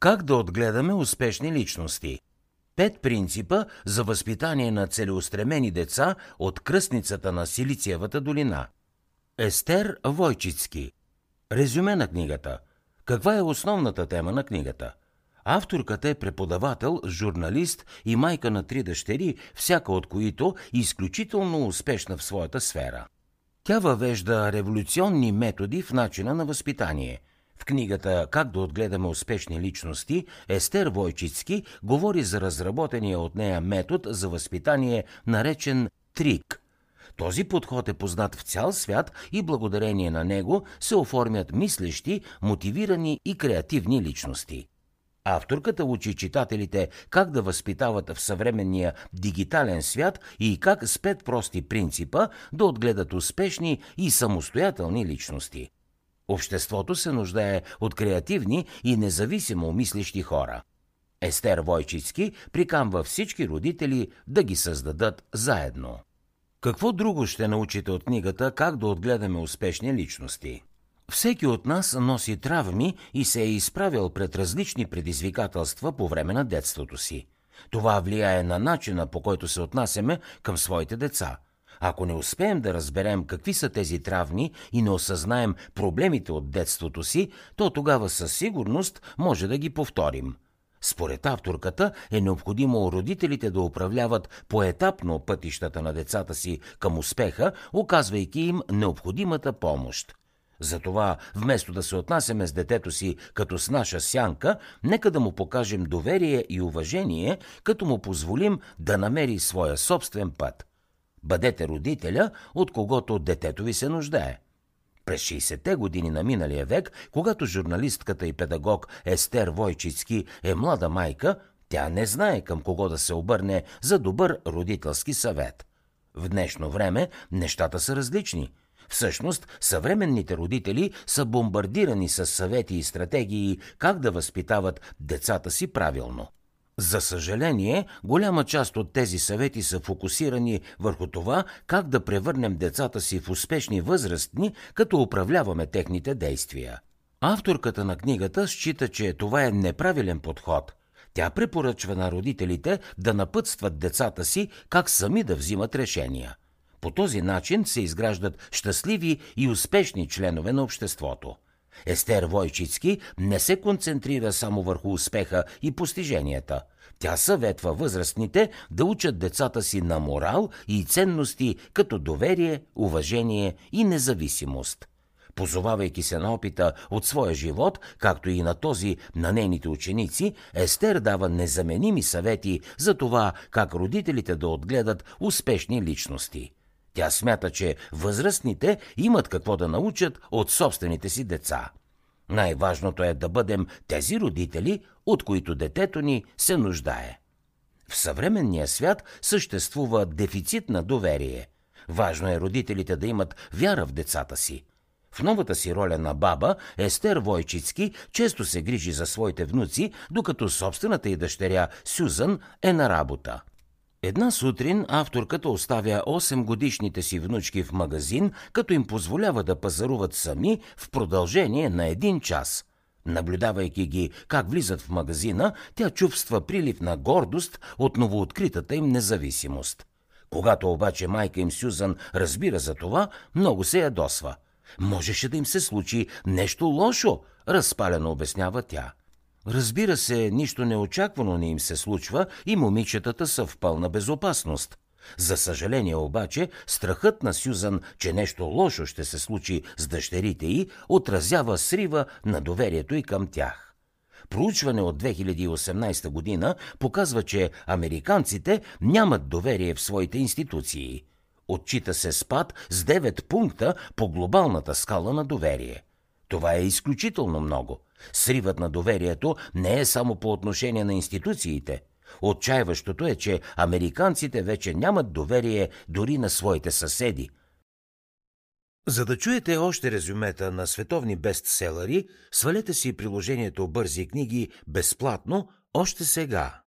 Как да отгледаме успешни личности? Пет принципа за възпитание на целеустремени деца от кръстницата на Силициевата долина. Естер Войчицки. Резюме на книгата. Каква е основната тема на книгата? Авторката е преподавател, журналист и майка на три дъщери, всяка от които е изключително успешна в своята сфера. Тя въвежда революционни методи в начина на възпитание – в книгата Как да отгледаме успешни личности Естер Войчицки говори за разработения от нея метод за възпитание, наречен ТРИК. Този подход е познат в цял свят и благодарение на него се оформят мислещи, мотивирани и креативни личности. Авторката учи читателите как да възпитават в съвременния дигитален свят и как с пет прости принципа да отгледат успешни и самостоятелни личности. Обществото се нуждае от креативни и независимо мислещи хора. Естер Войчицки прикамва всички родители да ги създадат заедно. Какво друго ще научите от книгата Как да отгледаме успешни личности? Всеки от нас носи травми и се е изправил пред различни предизвикателства по време на детството си. Това влияе на начина по който се отнасяме към своите деца – ако не успеем да разберем какви са тези травни и не осъзнаем проблемите от детството си, то тогава със сигурност може да ги повторим. Според авторката е необходимо родителите да управляват поетапно пътищата на децата си към успеха, оказвайки им необходимата помощ. Затова, вместо да се отнасяме с детето си като с наша сянка, нека да му покажем доверие и уважение, като му позволим да намери своя собствен път – Бъдете родителя, от когото детето ви се нуждае. През 60-те години на миналия век, когато журналистката и педагог Естер Войчицки е млада майка, тя не знае към кого да се обърне за добър родителски съвет. В днешно време нещата са различни. Всъщност, съвременните родители са бомбардирани с съвети и стратегии как да възпитават децата си правилно. За съжаление, голяма част от тези съвети са фокусирани върху това как да превърнем децата си в успешни възрастни, като управляваме техните действия. Авторката на книгата счита, че това е неправилен подход. Тя препоръчва на родителите да напътстват децата си как сами да взимат решения. По този начин се изграждат щастливи и успешни членове на обществото. Естер Войчицки не се концентрира само върху успеха и постиженията. Тя съветва възрастните да учат децата си на морал и ценности като доверие, уважение и независимост. Позовавайки се на опита от своя живот, както и на този на нейните ученици, Естер дава незаменими съвети за това как родителите да отгледат успешни личности. Тя смята, че възрастните имат какво да научат от собствените си деца. Най-важното е да бъдем тези родители, от които детето ни се нуждае. В съвременния свят съществува дефицит на доверие. Важно е родителите да имат вяра в децата си. В новата си роля на баба, Естер Войчицки често се грижи за своите внуци, докато собствената й дъщеря Сюзан е на работа. Една сутрин авторката оставя 8 годишните си внучки в магазин, като им позволява да пазаруват сами в продължение на един час. Наблюдавайки ги как влизат в магазина, тя чувства прилив на гордост от новооткритата им независимост. Когато обаче майка им Сюзан разбира за това, много се ядосва. Можеше да им се случи нещо лошо, разпалено обяснява тя. Разбира се, нищо неочаквано не им се случва и момичетата са в пълна безопасност. За съжаление обаче, страхът на Сюзан, че нещо лошо ще се случи с дъщерите й, отразява срива на доверието и към тях. Проучване от 2018 година показва, че американците нямат доверие в своите институции. Отчита се спад с 9 пункта по глобалната скала на доверие. Това е изключително много. Сривът на доверието не е само по отношение на институциите. Отчаиващото е, че американците вече нямат доверие дори на своите съседи. За да чуете още резюмета на световни бестселери, свалете си приложението Бързи книги безплатно още сега.